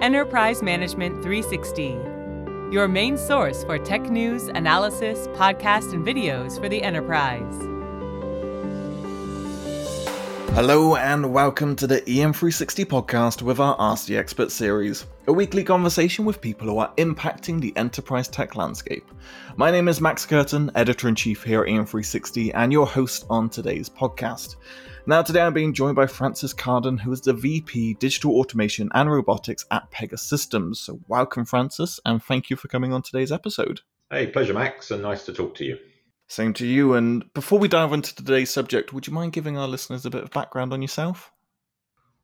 Enterprise Management 360, your main source for tech news, analysis, podcasts, and videos for the enterprise. Hello and welcome to the EM360 podcast with our Ask the Expert series, a weekly conversation with people who are impacting the enterprise tech landscape. My name is Max Curtin, editor in chief here at EM360, and your host on today's podcast. Now, today I'm being joined by Francis Carden, who is the VP Digital Automation and Robotics at Pegasystems. So, welcome, Francis, and thank you for coming on today's episode. Hey, pleasure, Max, and nice to talk to you. Same to you. And before we dive into today's subject, would you mind giving our listeners a bit of background on yourself?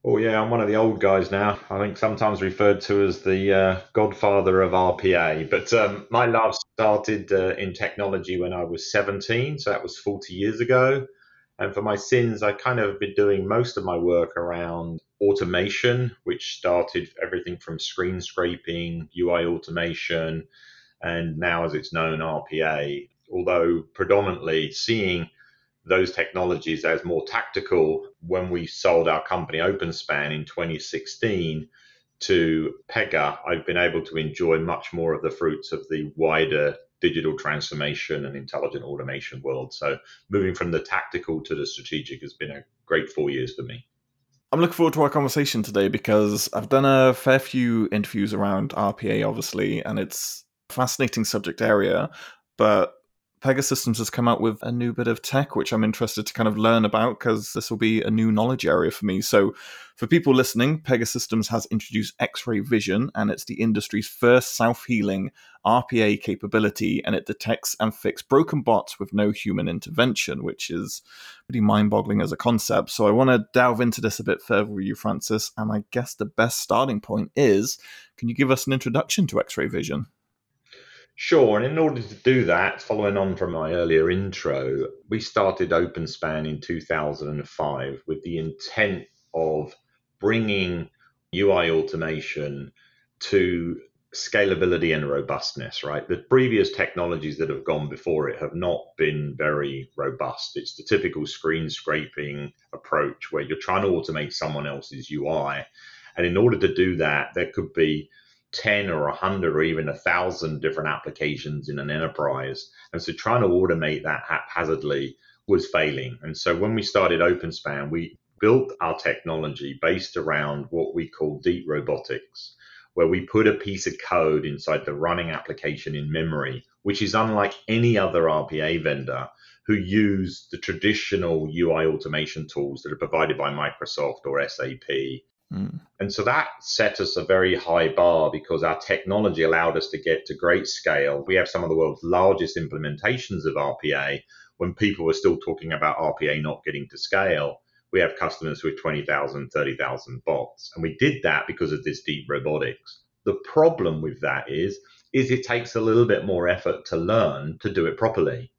Oh, yeah, I'm one of the old guys now. I think sometimes referred to as the uh, godfather of RPA. But um, my love started uh, in technology when I was 17, so that was 40 years ago. And for my sins, I kind of been doing most of my work around automation, which started everything from screen scraping, UI automation, and now as it's known, RPA. Although predominantly seeing those technologies as more tactical when we sold our company OpenSpan in 2016 to Pega, I've been able to enjoy much more of the fruits of the wider digital transformation and intelligent automation world. So moving from the tactical to the strategic has been a great four years for me. I'm looking forward to our conversation today because I've done a fair few interviews around RPA, obviously, and it's a fascinating subject area. But Pegasystems has come out with a new bit of tech, which I'm interested to kind of learn about because this will be a new knowledge area for me. So, for people listening, Pegasystems has introduced X ray vision, and it's the industry's first self healing RPA capability, and it detects and fixes broken bots with no human intervention, which is pretty mind boggling as a concept. So, I want to delve into this a bit further with you, Francis. And I guess the best starting point is can you give us an introduction to X ray vision? Sure. And in order to do that, following on from my earlier intro, we started OpenSpan in 2005 with the intent of bringing UI automation to scalability and robustness, right? The previous technologies that have gone before it have not been very robust. It's the typical screen scraping approach where you're trying to automate someone else's UI. And in order to do that, there could be 10 or 100 or even a 1,000 different applications in an enterprise. And so trying to automate that haphazardly was failing. And so when we started OpenSpan, we built our technology based around what we call deep robotics, where we put a piece of code inside the running application in memory, which is unlike any other RPA vendor who use the traditional UI automation tools that are provided by Microsoft or SAP Mm. And so that set us a very high bar because our technology allowed us to get to great scale. We have some of the world's largest implementations of RPA when people were still talking about RPA not getting to scale. We have customers with 20,000, 30,000 bots. And we did that because of this deep robotics. The problem with that is, is it takes a little bit more effort to learn to do it properly.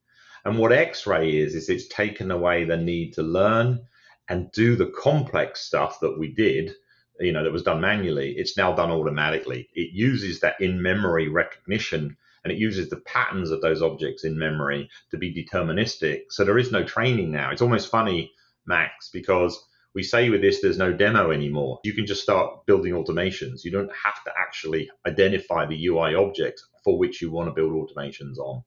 And what X-ray is, is it's taken away the need to learn and do the complex stuff that we did, you know, that was done manually, it's now done automatically. It uses that in memory recognition and it uses the patterns of those objects in memory to be deterministic. So there is no training now. It's almost funny, Max, because we say with this there's no demo anymore. You can just start building automations. You don't have to actually identify the UI object for which you want to build automations on.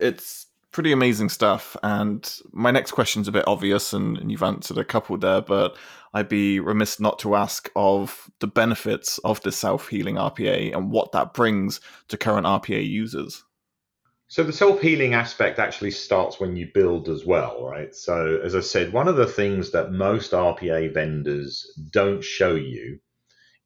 It's pretty amazing stuff. And my next question's a bit obvious, and, and, you've answered a couple there, but I'd be remiss not to ask of the benefits of the self healing RPA and what that brings to current RPA users. So the self healing aspect actually starts when you build as well, right? So as I said, one of the things that most RPA vendors don't show you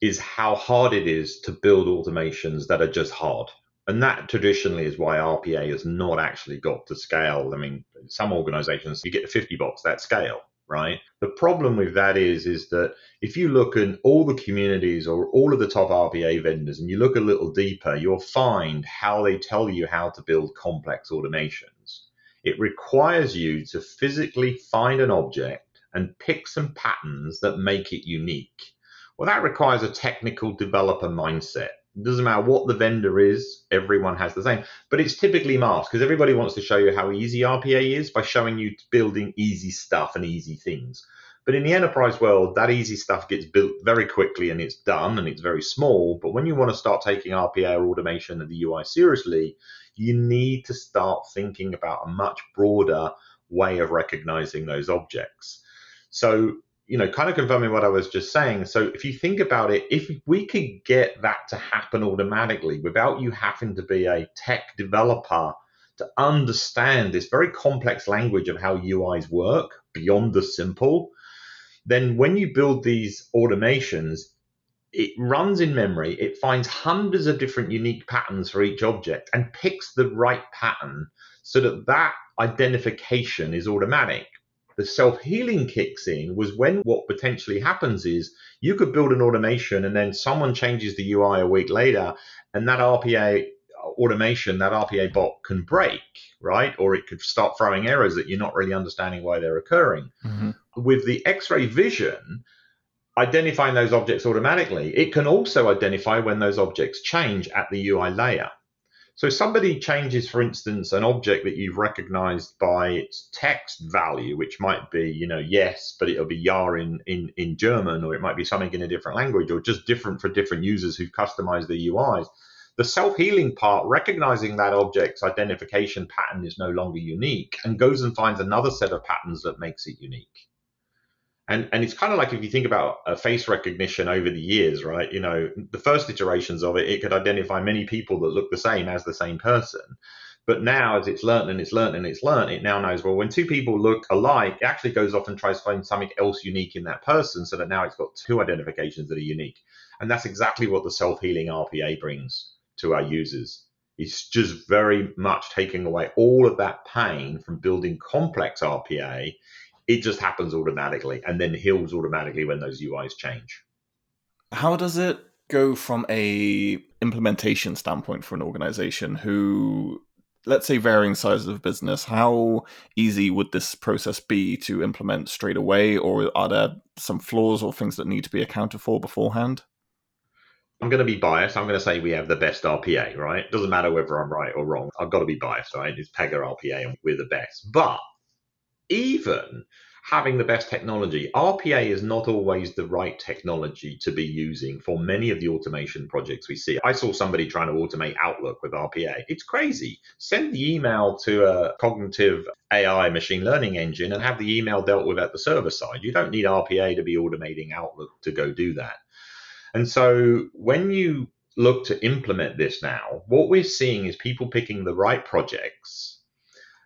is how hard it is to build automations that are just hard, and that traditionally is why RPA has not actually got to scale. I mean, some organizations you get to 50 bots that scale, right? The problem with that is is that if you look in all the communities or all of the top RPA vendors and you look a little deeper, you'll find how they tell you how to build complex automations. It requires you to physically find an object and pick some patterns that make it unique. Well, that requires a technical developer mindset doesn't matter what the vendor is, everyone has the same. But it's typically masked because everybody wants to show you how easy RPA is by showing you building easy stuff and easy things. But in the enterprise world, that easy stuff gets built very quickly and it's done and it's very small. But when you want to start taking RPA or automation and the UI seriously, you need to start thinking about a much broader way of recognizing those objects. So, you know, kind of confirming what I was just saying. So, if you think about it, if we could get that to happen automatically without you having to be a tech developer to understand this very complex language of how UIs work beyond the simple, then when you build these automations, it runs in memory, it finds hundreds of different unique patterns for each object and picks the right pattern so that that identification is automatic. The self healing kicks in was when what potentially happens is you could build an automation and then someone changes the UI a week later and that RPA automation, that RPA bot can break, right? Or it could start throwing errors that you're not really understanding why they're occurring. Mm-hmm. With the X ray vision, identifying those objects automatically, it can also identify when those objects change at the UI layer. So somebody changes, for instance, an object that you've recognized by its text value, which might be, you know, yes, but it'll be ja in, in, in German, or it might be something in a different language, or just different for different users who've customized the UIs. The self healing part, recognizing that object's identification pattern is no longer unique and goes and finds another set of patterns that makes it unique. And, and it's kind of like if you think about a face recognition over the years, right? You know, the first iterations of it, it could identify many people that look the same as the same person. But now, as it's learned and it's learned and it's learned, it now knows, well, when two people look alike, it actually goes off and tries to find something else unique in that person so that now it's got two identifications that are unique. And that's exactly what the self healing RPA brings to our users. It's just very much taking away all of that pain from building complex RPA. It just happens automatically and then heals automatically when those UIs change. How does it go from a implementation standpoint for an organization who let's say varying sizes of business how easy would this process be to implement straight away or are there some flaws or things that need to be accounted for beforehand I'm going to be biased. I'm going to say we have the best RPA, right? It Doesn't matter whether I'm right or wrong. I've got to be biased, right? It's Pega RPA and we're the best. But even having the best technology, RPA is not always the right technology to be using for many of the automation projects we see. I saw somebody trying to automate Outlook with RPA. It's crazy. Send the email to a cognitive AI machine learning engine and have the email dealt with at the server side. You don't need RPA to be automating Outlook to go do that. And so when you look to implement this now, what we're seeing is people picking the right projects.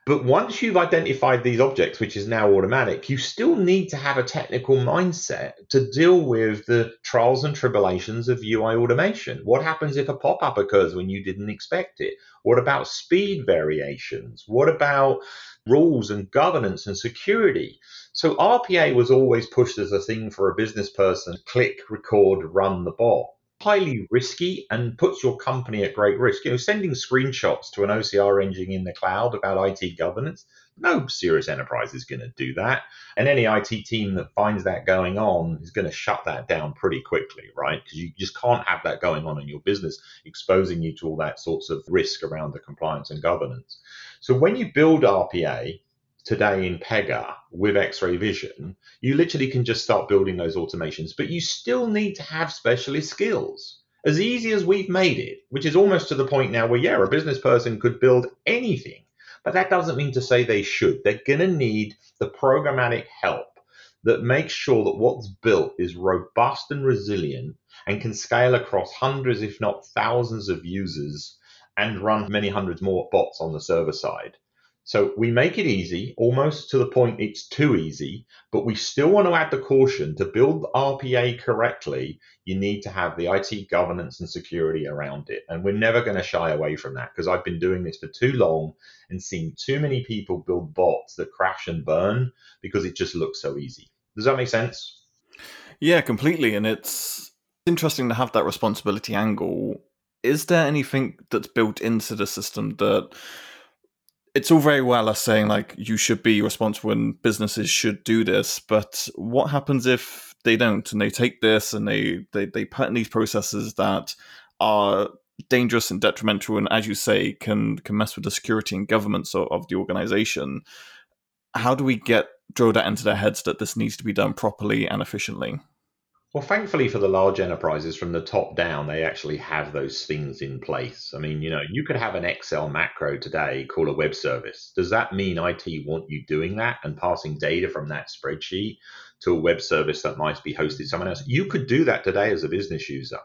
But once you've identified these objects, which is now automatic, you still need to have a technical mindset to deal with the trials and tribulations of UI automation. What happens if a pop up occurs when you didn't expect it? What about speed variations? What about rules and governance and security? So RPA was always pushed as a thing for a business person click, record, run the bot. Highly risky and puts your company at great risk. You know, sending screenshots to an OCR engine in the cloud about IT governance, no serious enterprise is going to do that. And any IT team that finds that going on is going to shut that down pretty quickly, right? Because you just can't have that going on in your business, exposing you to all that sorts of risk around the compliance and governance. So when you build RPA, today in Pega with X-ray vision, you literally can just start building those automations, but you still need to have specialist skills. As easy as we've made it, which is almost to the point now where, yeah, a business person could build anything, but that doesn't mean to say they should. They're going to need the programmatic help that makes sure that what's built is robust and resilient and can scale across hundreds, if not thousands, of users and run many hundreds more bots on the server side. So we make it easy, almost to the point it's too easy, but we still want to add the caution to build RPA correctly. You need to have the IT governance and security around it. And we're never going to shy away from that because I've been doing this for too long and seen too many people build bots that crash and burn because it just looks so easy. Does that make sense? Yeah, completely. And it's interesting to have that responsibility angle. Is there anything that's built into the system that it's all very well us saying like you should be responsible and businesses should do this, but what happens if they don't and they take this and they they, they put in these processes that are dangerous and detrimental and as you say can can mess with the security and governance of, of the organization how do we get drilled that into their heads that this needs to be done properly and efficiently. Well, thankfully for the large enterprises from the top down, they actually have those things in place. I mean, you know, you could have an Excel macro today call a web service. Does that mean IT want you doing that and passing data from that spreadsheet to a web service that might be hosted somewhere else? You could do that today as a business user.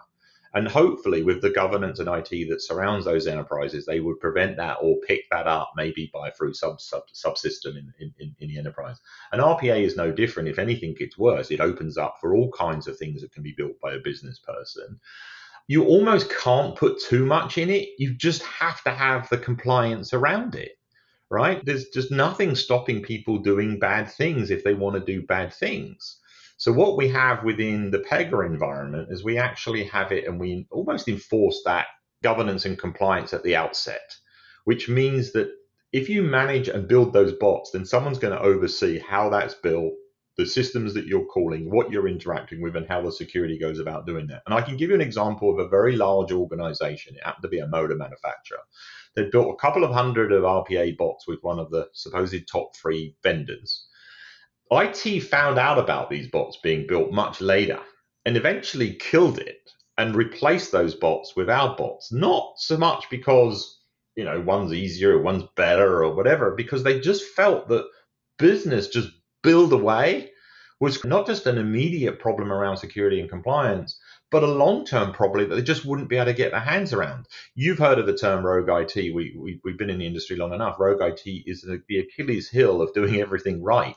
And hopefully, with the governance and IT that surrounds those enterprises, they would prevent that or pick that up maybe by through sub, sub subsystem in, in, in the enterprise. And RPA is no different. If anything, it's worse. It opens up for all kinds of things that can be built by a business person. You almost can't put too much in it. You just have to have the compliance around it right? There's just nothing stopping people doing bad things if they want to do bad things. So what we have within the Pega environment is we actually have it and we almost enforce that governance and compliance at the outset, which means that if you manage and build those bots, then someone's going to oversee how that's built, the systems that you're calling, what you're interacting with, and how the security goes about doing that. And I can give you an example of a very large organization. It happened to be a motor manufacturer. They built a couple of hundred of RPA bots with one of the supposed top three vendors. IT found out about these bots being built much later and eventually killed it and replaced those bots with our bots. Not so much because, you know, one's easier or one's better or whatever, because they just felt that business just build away was not just an immediate problem around security and compliance, but a long term problem that they just wouldn't be able to get their hands around. You've heard of the term rogue IT. We, we, we've been in the industry long enough. Rogue IT is the Achilles heel of doing everything right.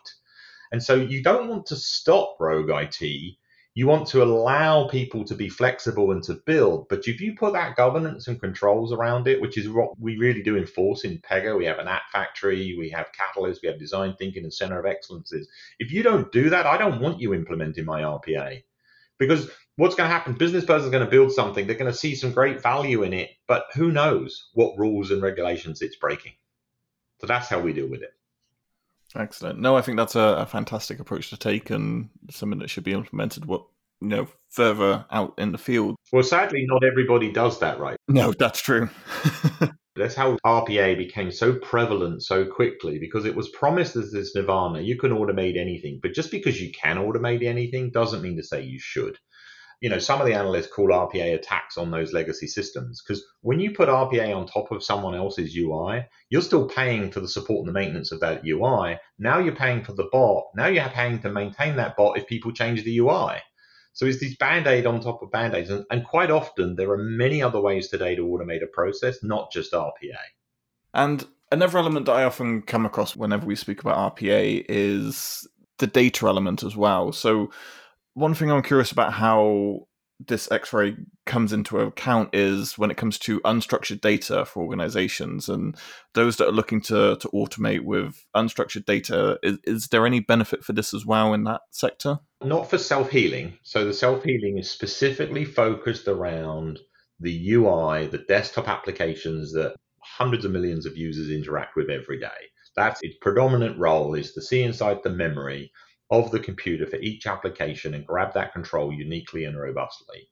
And so you don't want to stop rogue IT. You want to allow people to be flexible and to build. But if you put that governance and controls around it, which is what we really do enforce in Pega, we have an app factory, we have Catalyst, we have design thinking and center of excellences. If you don't do that, I don't want you implementing my RPA. Because what's going to happen? Business person is going to build something, they're going to see some great value in it, but who knows what rules and regulations it's breaking. So that's how we deal with it. Excellent. No, I think that's a, a, fantastic approach to take and something that should be implemented. What you know further out in the field. Well, sadly, not everybody does that, right? No, that's true. that's how RPA became so prevalent so quickly because it was promised as this nirvana. You can automate anything, but just because you can automate anything doesn't mean to say you should you know, some of the analysts call RPA attacks on those legacy systems because when you put RPA on top of someone else's UI, you're still paying for the support and the maintenance of that UI. Now you're paying for the bot. Now you're paying to maintain that bot if people change the UI. So it's this band aid on top of band aids. And, and quite often, there are many other ways today to automate a process, not just RPA. And another element that I often come across whenever we speak about RPA is the data element as well. So one thing I'm curious about how this X-ray comes into account is when it comes to unstructured data for organizations and those that are looking to to automate with unstructured data. Is, is there any benefit for this as well in that sector? Not for self healing. So the self healing is specifically focused around the UI, the desktop applications that hundreds of millions of users interact with every day. That's its predominant role is to see inside the memory of the computer for each application and grab that control uniquely and robustly.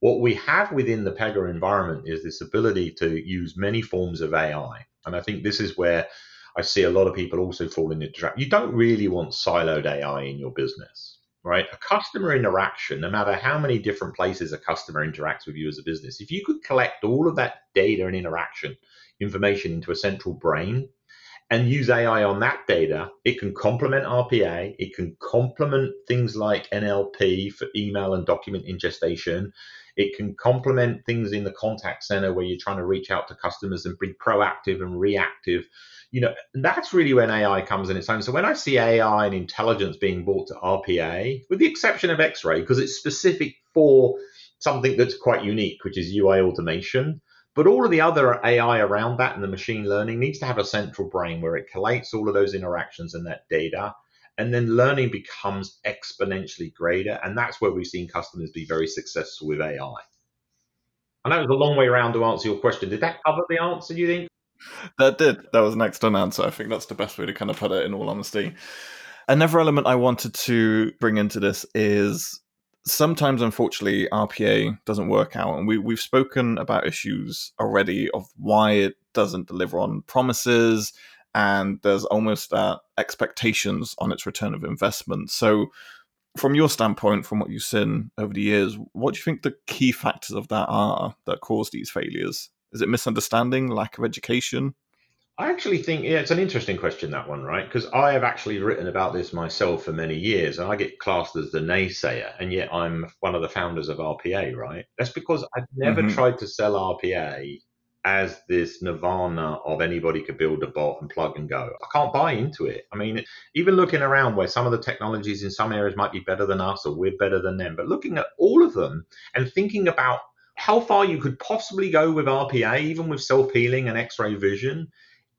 What we have within the Pega environment is this ability to use many forms of AI. And I think this is where I see a lot of people also fall into trap. You don't really want siloed AI in your business, right? A customer interaction, no matter how many different places a customer interacts with you as a business, if you could collect all of that data and interaction information into a central brain, and use AI on that data, it can complement RPA. It can complement things like NLP for email and document ingestion. It can complement things in the contact center where you're trying to reach out to customers and be proactive and reactive. You know, that's really when AI comes in its own. So when I see AI and intelligence being brought to RPA, with the exception of X-ray, because it's specific for something that's quite unique, which is UI automation but all of the other AI around that and the machine learning needs to have a central brain where it collates all of those interactions and that data. And then learning becomes exponentially greater. And that's where we've seen customers be very successful with AI. I know it was a long way around to answer your question. Did that cover the answer, you think? That did. That was an excellent answer. I think that's the best way to kind of put it, in all honesty. Another element I wanted to bring into this is sometimes unfortunately rpa doesn't work out and we, we've spoken about issues already of why it doesn't deliver on promises and there's almost that expectations on its return of investment. So, from your standpoint, from what you've seen over the years, what do you think the key factors of that are that cause these failures? Is it misunderstanding, lack of education? I actually think yeah, it's an interesting question that one, right? Because I have actually written about this myself for many years, and I get classed as the naysayer, and yet I'm one of the founders of RPA, right? That's because I've never mm-hmm. tried to sell RPA as this nirvana of anybody could build a bot and plug and go. I can't buy into it. I mean, even looking around where some of the technologies in some areas might be better than us or we're better than them, but looking at all of them and thinking about how far you could possibly go with RPA, even with self healing and X ray vision,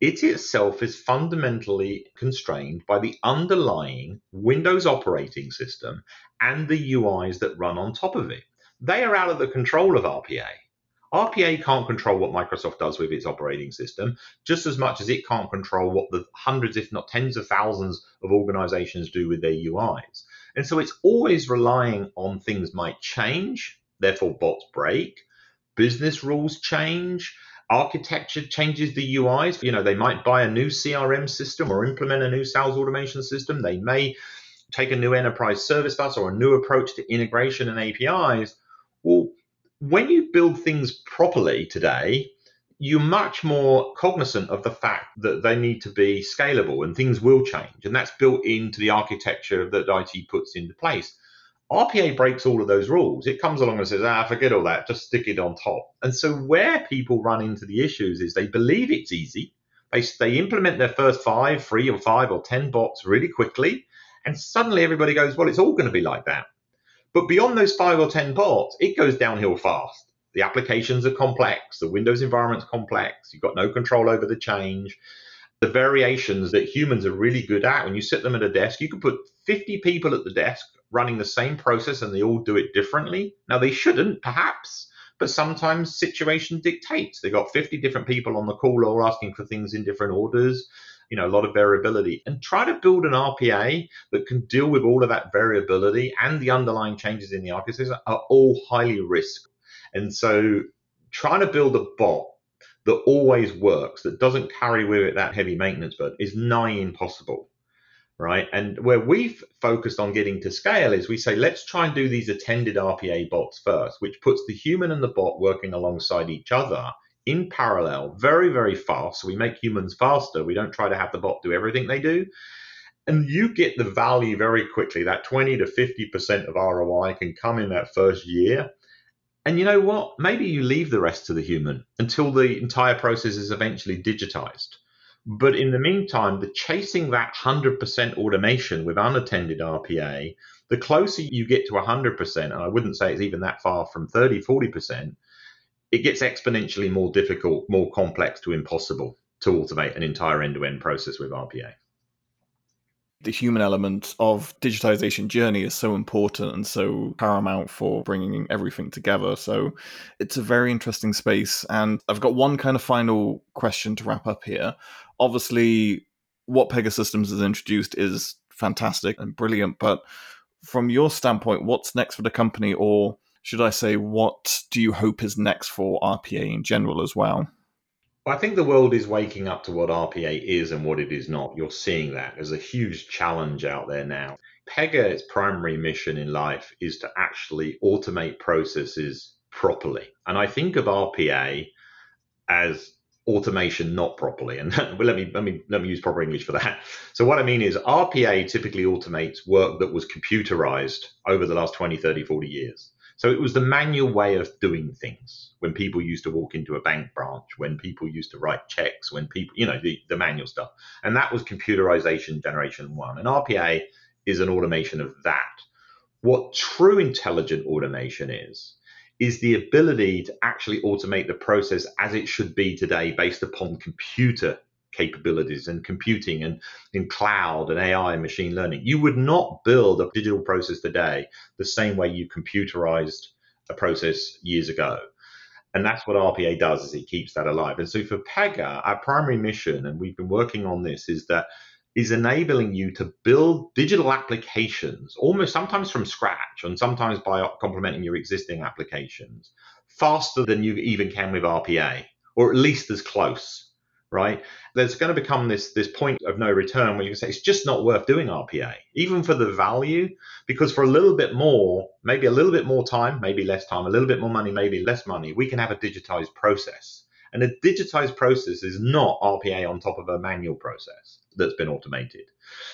it itself is fundamentally constrained by the underlying Windows operating system and the UIs that run on top of it. They are out of the control of RPA. RPA can't control what Microsoft does with its operating system, just as much as it can't control what the hundreds, if not tens of thousands of organizations do with their UIs. And so it's always relying on things might change, therefore bots break, business rules change, architecture changes the UIs. You know, they might buy a new CRM system or implement a new sales automation system. They may take a new enterprise service bus or a new approach to integration and APIs. Well, when you build things properly today, you're much more cognizant of the fact that they need to be scalable and things will change. And that's built into the architecture that IT puts into place. RPA breaks all of those rules. It comes along and says, ah, forget all that, just stick it on top. And so, where people run into the issues is they believe it's easy. They, they implement their first five, three or five or 10 bots really quickly. And suddenly everybody goes, well, it's all going to be like that. But beyond those five or 10 bots, it goes downhill fast. The applications are complex, the Windows environment's complex, you've got no control over the change. The variations that humans are really good at, when you sit them at a desk, you can put 50 people at the desk running the same process and they all do it differently. Now, they shouldn't, perhaps, but sometimes situation dictates. They got 50 different people on the call all asking for things in different orders you know a lot of variability and try to build an rpa that can deal with all of that variability and the underlying changes in the architecture are all highly risk and so trying to build a bot that always works that doesn't carry with it that heavy maintenance burden is nigh impossible right and where we've focused on getting to scale is we say let's try and do these attended rpa bots first which puts the human and the bot working alongside each other in parallel, very, very fast. So we make humans faster. We don't try to have the bot do everything they do. And you get the value very quickly. That 20 to 50% of ROI can come in that first year. And you know what? Maybe you leave the rest to the human until the entire process is eventually digitized. But in the meantime, the chasing that 100% automation with unattended RPA, the closer you get to 100%, and I wouldn't say it's even that far from 30, 40%, it gets exponentially more difficult, more complex to impossible to automate an entire end to end process with RPA. The human element of digitization journey is so important and so paramount for bringing everything together. So it's a very interesting space. And I've got one kind of final question to wrap up here. Obviously, what Pegasystems has introduced is fantastic and brilliant, but from your standpoint, what's next for the company or should I say, what do you hope is next for RPA in general as well? I think the world is waking up to what RPA is and what it is not. You're seeing that. There's a huge challenge out there now. Pega's primary mission in life is to actually automate processes properly. And I think of RPA as automation not properly. And let me let me let me use proper English for that. So what I mean is RPA typically automates work that was computerized over the last 20, 30, 40 years. So it was the manual way of doing things when people used to walk into a bank branch, when people used to write checks, when people, you know, the, the manual stuff. And that was computerization generation one. And RPA is an automation of that. What true intelligent automation is, is the ability to actually automate the process as it should be today based upon computer capabilities and computing and in cloud and AI and machine learning. You would not build a digital process today the same way you computerized a process years ago. And that's what RPA does is it keeps that alive. And so for Pega, our primary mission, and we've been working on this, is that is enabling you to build digital applications almost sometimes from scratch and sometimes by complementing your existing applications faster than you even can with RPA, or at least as close right? There's going to become this this point of no return where you can say it's just not worth doing RPA, even for the value, because for a little bit more, maybe a little bit more time, maybe less time, a little bit more money, maybe less money, we can have a digitized process. And a digitized process is not RPA on top of a manual process that's been automated.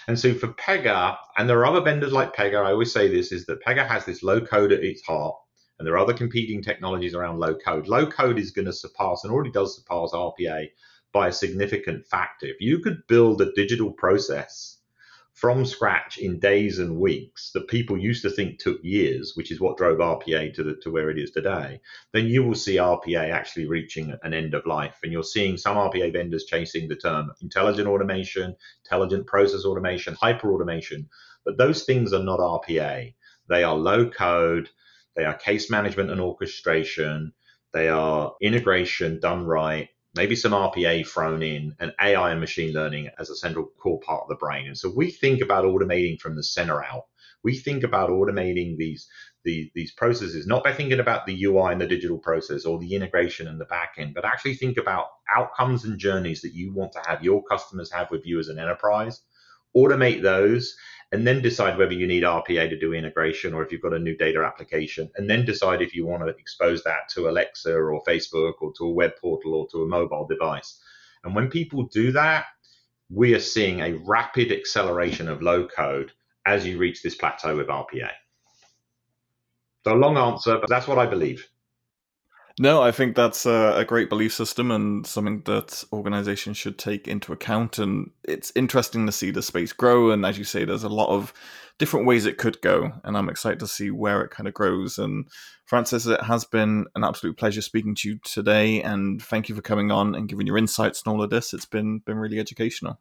And so for Pega, and there are other vendors like Pega, I always say this is that Pega has this low code at its heart, and there are other competing technologies around low code. Low code is going to surpass and already does surpass RPA by a significant factor. If you could build a digital process from scratch in days and weeks that people used to think took years, which is what drove RPA to, the, to where it is today, then you will see RPA actually reaching an end of life. And you're seeing some RPA vendors chasing the term intelligent automation, intelligent process automation, hyper automation. But those things are not RPA. They are low code, they are case management and orchestration, they are integration done right maybe some RPA thrown in, and AI and machine learning as a central core part of the brain. And so we think about automating from the center out. We think about automating these the, these processes, not by thinking about the UI and the digital process or the integration and the backend, but actually think about outcomes and journeys that you want to have your customers have with you as an enterprise. Automate those and then decide whether you need RPA to do integration or if you've got a new data application, and then decide if you want to expose that to Alexa or Facebook or to a web portal or to a mobile device. And when people do that, we are seeing a rapid acceleration of low code as you reach this plateau with RPA. So, long answer, but that's what I believe. No, I think that's a, a, great belief system and something that organizations should take into account. And it's interesting to see the space grow. And as you say, there's a lot of different ways it could go. And I'm excited to see where it kind of grows. And Francis, it has been an absolute pleasure speaking to you today. And thank you for coming on and giving your insights and all of this. It's been been really educational.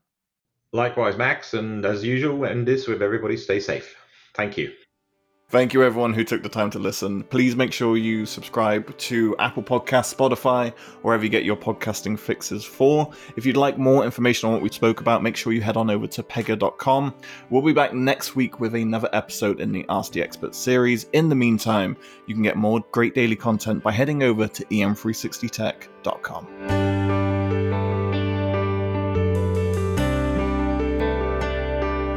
Likewise, Max. And as usual, end this with everybody stay safe. Thank you. Thank you, everyone who took the time to listen. Please make sure you subscribe to Apple Podcasts, Spotify, wherever you get your podcasting fixes for. If you'd like more information on what we spoke about, make sure you head on over to pega.com. We'll be back next week with another episode in the Ask the Expert series. In the meantime, you can get more great daily content by heading over to em360tech.com.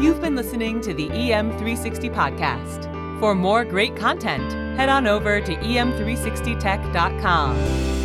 You've been listening to the EM360 podcast. For more great content, head on over to em360tech.com.